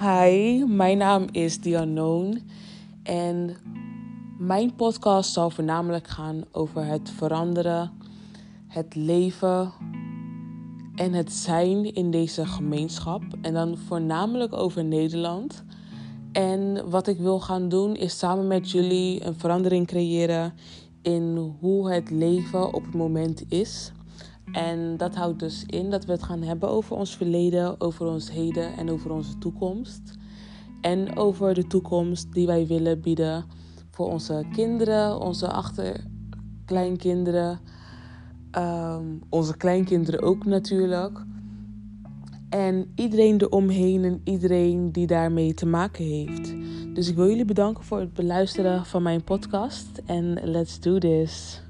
Hi, mijn naam is The Unknown en mijn podcast zal voornamelijk gaan over het veranderen, het leven en het zijn in deze gemeenschap. En dan voornamelijk over Nederland. En wat ik wil gaan doen is samen met jullie een verandering creëren in hoe het leven op het moment is. En dat houdt dus in dat we het gaan hebben over ons verleden, over ons heden en over onze toekomst. En over de toekomst die wij willen bieden voor onze kinderen, onze achterkleinkinderen, um, onze kleinkinderen ook natuurlijk. En iedereen eromheen en iedereen die daarmee te maken heeft. Dus ik wil jullie bedanken voor het beluisteren van mijn podcast. En let's do this.